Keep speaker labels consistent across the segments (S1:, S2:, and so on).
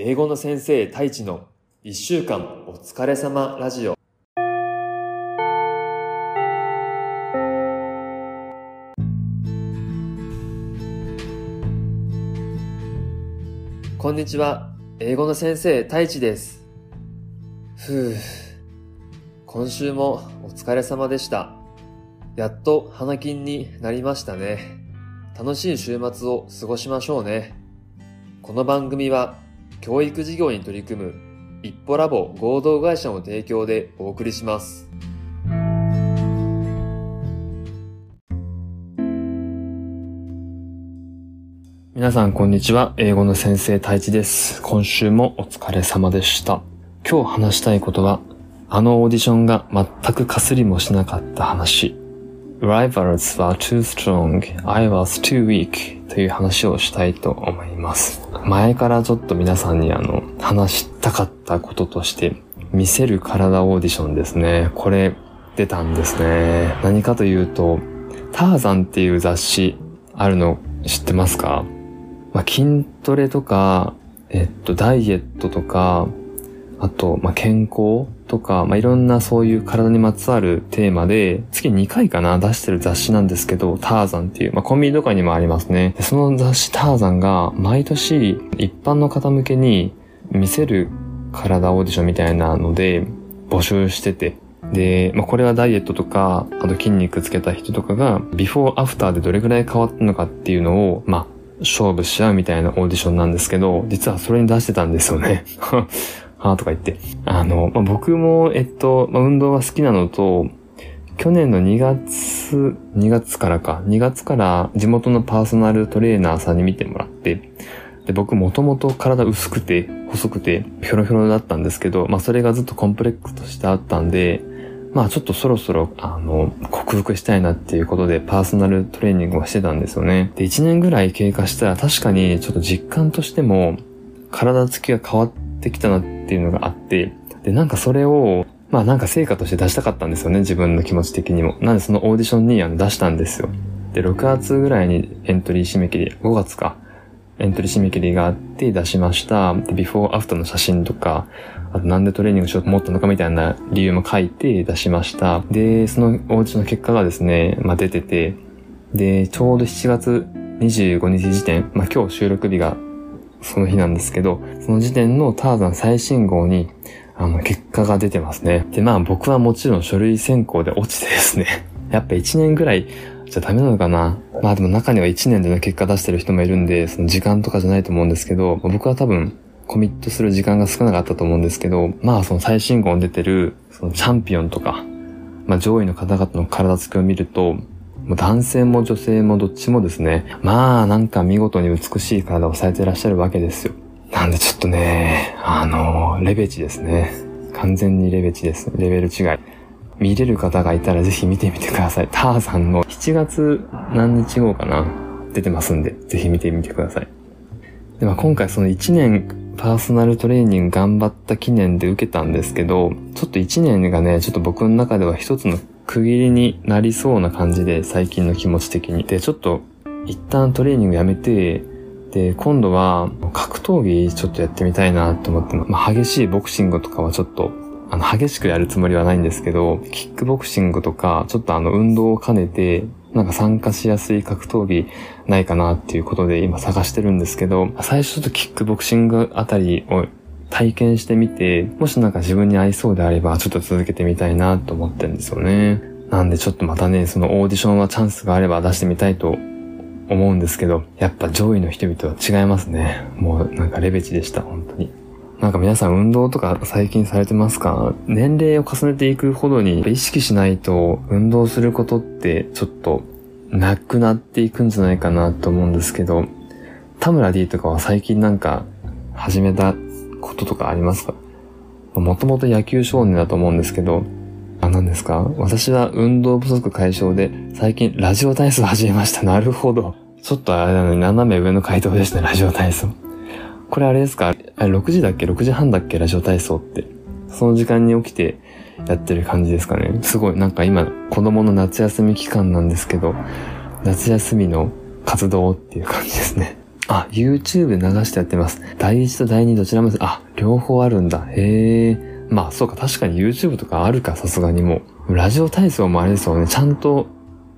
S1: 英語の先生太一の一週間お疲れ様ラジオ。こんにちは。英語の先生太一です。ふう。今週もお疲れ様でした。やっと花金になりましたね。楽しい週末を過ごしましょうね。この番組は教育事業に取り組む一歩ラボ合同会社の提供でお送りします。皆さんこんにちは。英語の先生太一です。今週もお疲れ様でした。今日話したいことは、あのオーディションが全くかすりもしなかった話。Rivals were too strong, I was too weak という話をしたいと思います。前からちょっと皆さんにあの、話したかったこととして、見せる体オーディションですね。これ、出たんですね。何かというと、ターザンっていう雑誌あるの知ってますか？まあ、筋トレとか、えっと、ダイエットとか、あと、まあ、健康とか、まあ、いろんなそういう体にまつわるテーマで、月2回かな出してる雑誌なんですけど、ターザンっていう、まあ、コンビニとかにもありますね。でその雑誌ターザンが、毎年、一般の方向けに見せる体オーディションみたいなので、募集してて、で、まあ、これはダイエットとか、あと筋肉つけた人とかが、ビフォーアフターでどれくらい変わったのかっていうのを、まあ、勝負し合うみたいなオーディションなんですけど、実はそれに出してたんですよね。はとか言って。あの、まあ、僕も、えっと、まあ、運動が好きなのと、去年の2月、2月からか、2月から地元のパーソナルトレーナーさんに見てもらって、で、僕もともと体薄くて、細くて、ひょろひょろだったんですけど、まあそれがずっとコンプレックスとしてあったんで、まあちょっとそろそろ、あの、克服したいなっていうことでパーソナルトレーニングをしてたんですよね。で、1年ぐらい経過したら確かにちょっと実感としても、体つきが変わっててきたなっていうのがあって、で、なんかそれを、まあなんか成果として出したかったんですよね、自分の気持ち的にも。なんでそのオーディションにあの出したんですよ。で、6月ぐらいにエントリー締め切り、5月か、エントリー締め切りがあって出しました。で、ビフォーアフターの写真とか、あとなんでトレーニングしようと思ったのかみたいな理由も書いて出しました。で、そのオーディションの結果がですね、まあ出てて、で、ちょうど7月25日時点、まあ今日収録日がその日なんですけど、その時点のターザン最新号に、あの、結果が出てますね。で、まあ僕はもちろん書類選考で落ちてですね、やっぱ1年ぐらいじゃダメなのかなまあでも中には1年での結果出してる人もいるんで、その時間とかじゃないと思うんですけど、僕は多分コミットする時間が少なかったと思うんですけど、まあその最新号に出てる、そのチャンピオンとか、まあ上位の方々の体つきを見ると、男性も女性もどっちもですね、まあなんか見事に美しい体をされていらっしゃるわけですよ。なんでちょっとね、あの、レベチですね。完全にレベチです。レベル違い。見れる方がいたらぜひ見てみてください。ターザンの7月何日後かな？出てますんで、ぜひ見てみてください。で、まあ、今回その1年パーソナルトレーニング頑張った記念で受けたんですけど、ちょっと1年がね、ちょっと僕の中では一つの区切りになりそうな感じで、最近の気持ち的に。で、ちょっと、一旦トレーニングやめて、で、今度は、格闘技ちょっとやってみたいなと思って、まあ、激しいボクシングとかはちょっと、あの、激しくやるつもりはないんですけど、キックボクシングとか、ちょっとあの、運動を兼ねて、なんか参加しやすい格闘技ないかなっていうことで今探してるんですけど、最初ちょっとキックボクシングあたりを体験してみて、もしなんか自分に合いそうであれば、ちょっと続けてみたいなと思ってるんですよね。なんでちょっとまたね、そのオーディションはチャンスがあれば出してみたいと思うんですけど、やっぱ上位の人々は違いますね。もうなんかレベチでした、本当に。なんか皆さん運動とか最近されてますか？年齢を重ねていくほどに意識しないと運動することってちょっとなくなっていくんじゃないかなと思うんですけど、田村 D とかは最近なんか始めたこととかありますか？もともと野球少年だと思うんですけど、あ、何ですか？私は運動不足解消で、最近ラジオ体操始めました。なるほど。ちょっとあれなのに斜め上の回答ですね、ラジオ体操。これあれですか？あれ6時だっけ ?6 時半だっけ？ラジオ体操って。その時間に起きてやってる感じですかね。すごい、なんか今、子供の夏休み期間なんですけど、夏休みの活動っていう感じですね。あ、YouTube 流してやってます。第1と第2どちらも、あ、両方あるんだ。へえ。まあそうか、確かに YouTube とかあるか、さすがにもう。ラジオ体操もあれですよね。ちゃんと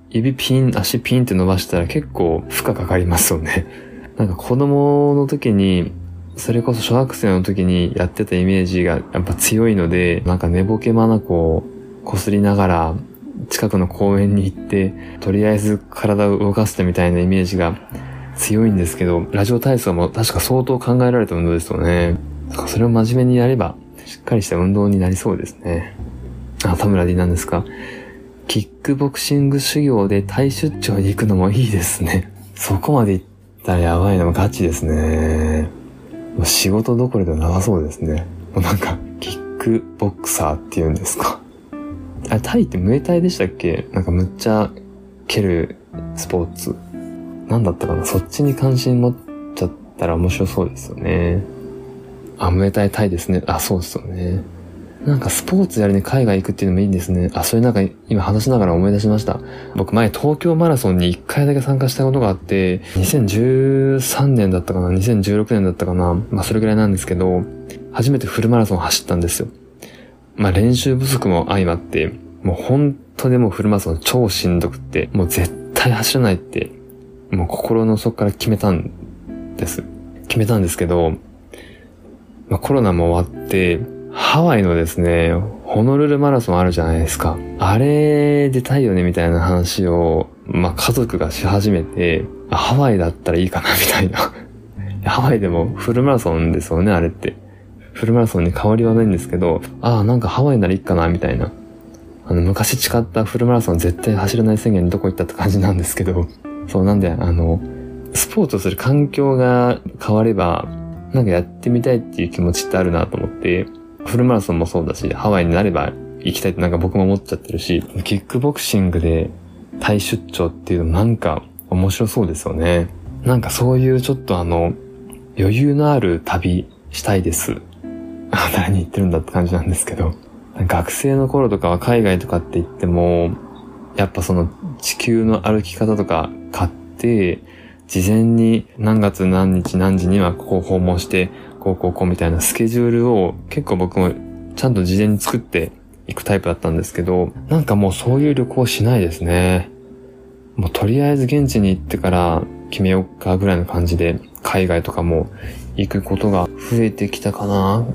S1: 指ピン、足ピンって伸ばしたら結構負荷かかりますよね。なんか子供の時に、それこそ小学生の時にやってたイメージがやっぱ強いので、なんか寝ぼけまなこう、こすりながら近くの公園に行って、とりあえず体を動かしてみたいなイメージが強いんですけど、ラジオ体操も確か相当考えられた運動ですよね。それを真面目にやれば、しっかりした運動になりそうですね。あ、田村 D なんですか？キックボクシング修行でタ出張に行くのもいいですね。そこまで行ったらやばいのもガチですね。もう仕事どころではなさそうですね。もうなんか、キックボクサーって言うんですか？あれ、タイってムエタイでしたっけ？なんかむっちゃ蹴るスポーツ。なんだったかなそっちに関心持っちゃったら面白そうですよね。あ、ムエタイタイですね。あ、そうですよね。なんかスポーツやるに海外行くっていうのもいいんですね。あ、それなんか今話しながら思い出しました。僕前東京マラソンに1回だけ参加したことがあって、2013年だったかな ?2016 年だったかなまあそれぐらいなんですけど、初めてフルマラソン走ったんですよ。まあ練習不足も相まって、もう本当でもフルマラソン超しんどくって、もう絶対走らないって、もう心の底から決めたんです。決めたんですけど、まあコロナも終わって、ハワイのですね、ホノルルマラソンあるじゃないですか。あれ出たいよねみたいな話を、まあ、家族がし始めて、ハワイだったらいいかなみたいな。ハワイでもフルマラソンですよね、あれって。フルマラソンに変わりはないんですけど、ああ、なんかハワイならいいかなみたいな。あの、昔誓ったフルマラソン絶対走らない宣言どこ行ったって感じなんですけど、そうなんで、あの、スポーツをする環境が変われば、なんかやってみたいっていう気持ちってあるなと思って、フルマラソンもそうだし、ハワイになれば行きたいってなんか僕も思っちゃってるし、キックボクシングでタイ出張っていうのなんか面白そうですよね。なんかそういうちょっとあの、余裕のある旅したいです。誰に言ってるんだって感じなんですけど。学生の頃とかは海外とかって言っても、やっぱその地球の歩き方とか買って、事前に何月何日何時にはここを訪問してこうこうこうみたいなスケジュールを結構僕もちゃんと事前に作っていくタイプだったんですけど、なんかもうそういう旅行しないですね。もうとりあえず現地に行ってから決めようかぐらいの感じで海外とかも行くことが増えてきたかな。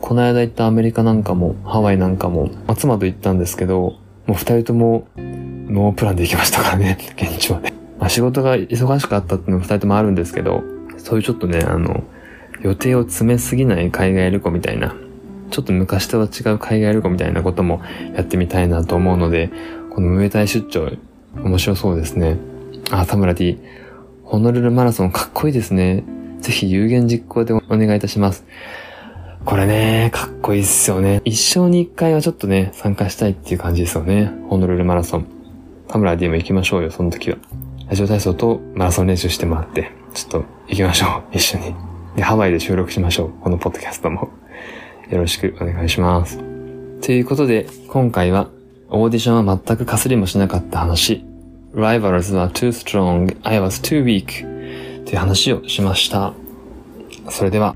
S1: この間行ったアメリカなんかもハワイなんかも、まあ、妻と行ったんですけど、もう二人ともノープランで行きましたからね、現地はね。まあ、仕事が忙しかったっていうのも二人ともあるんですけど、そういうちょっとね、あの、予定を詰めすぎない海外旅行みたいな、ちょっと昔とは違う海外旅行みたいなこともやってみたいなと思うので、このムエタイ出張、面白そうですね。あ、田村 D。ホノルルマラソンかっこいいですね。ぜひ有言実行でお願いいたします。これね、かっこいいっすよね。一生に一回はちょっとね、参加したいっていう感じですよね。ホノルルマラソン。田村 D も行きましょうよ、その時は。ラジオ体操とマラソン練習してもらって、ちょっと行きましょう、一緒に。で、ハワイで収録しましょう。このポッドキャストも。よろしくお願いします。ということで、今回は、オーディションは全くかすりもしなかった話。Rivals were too strong, I was too weak という話をしました。それでは、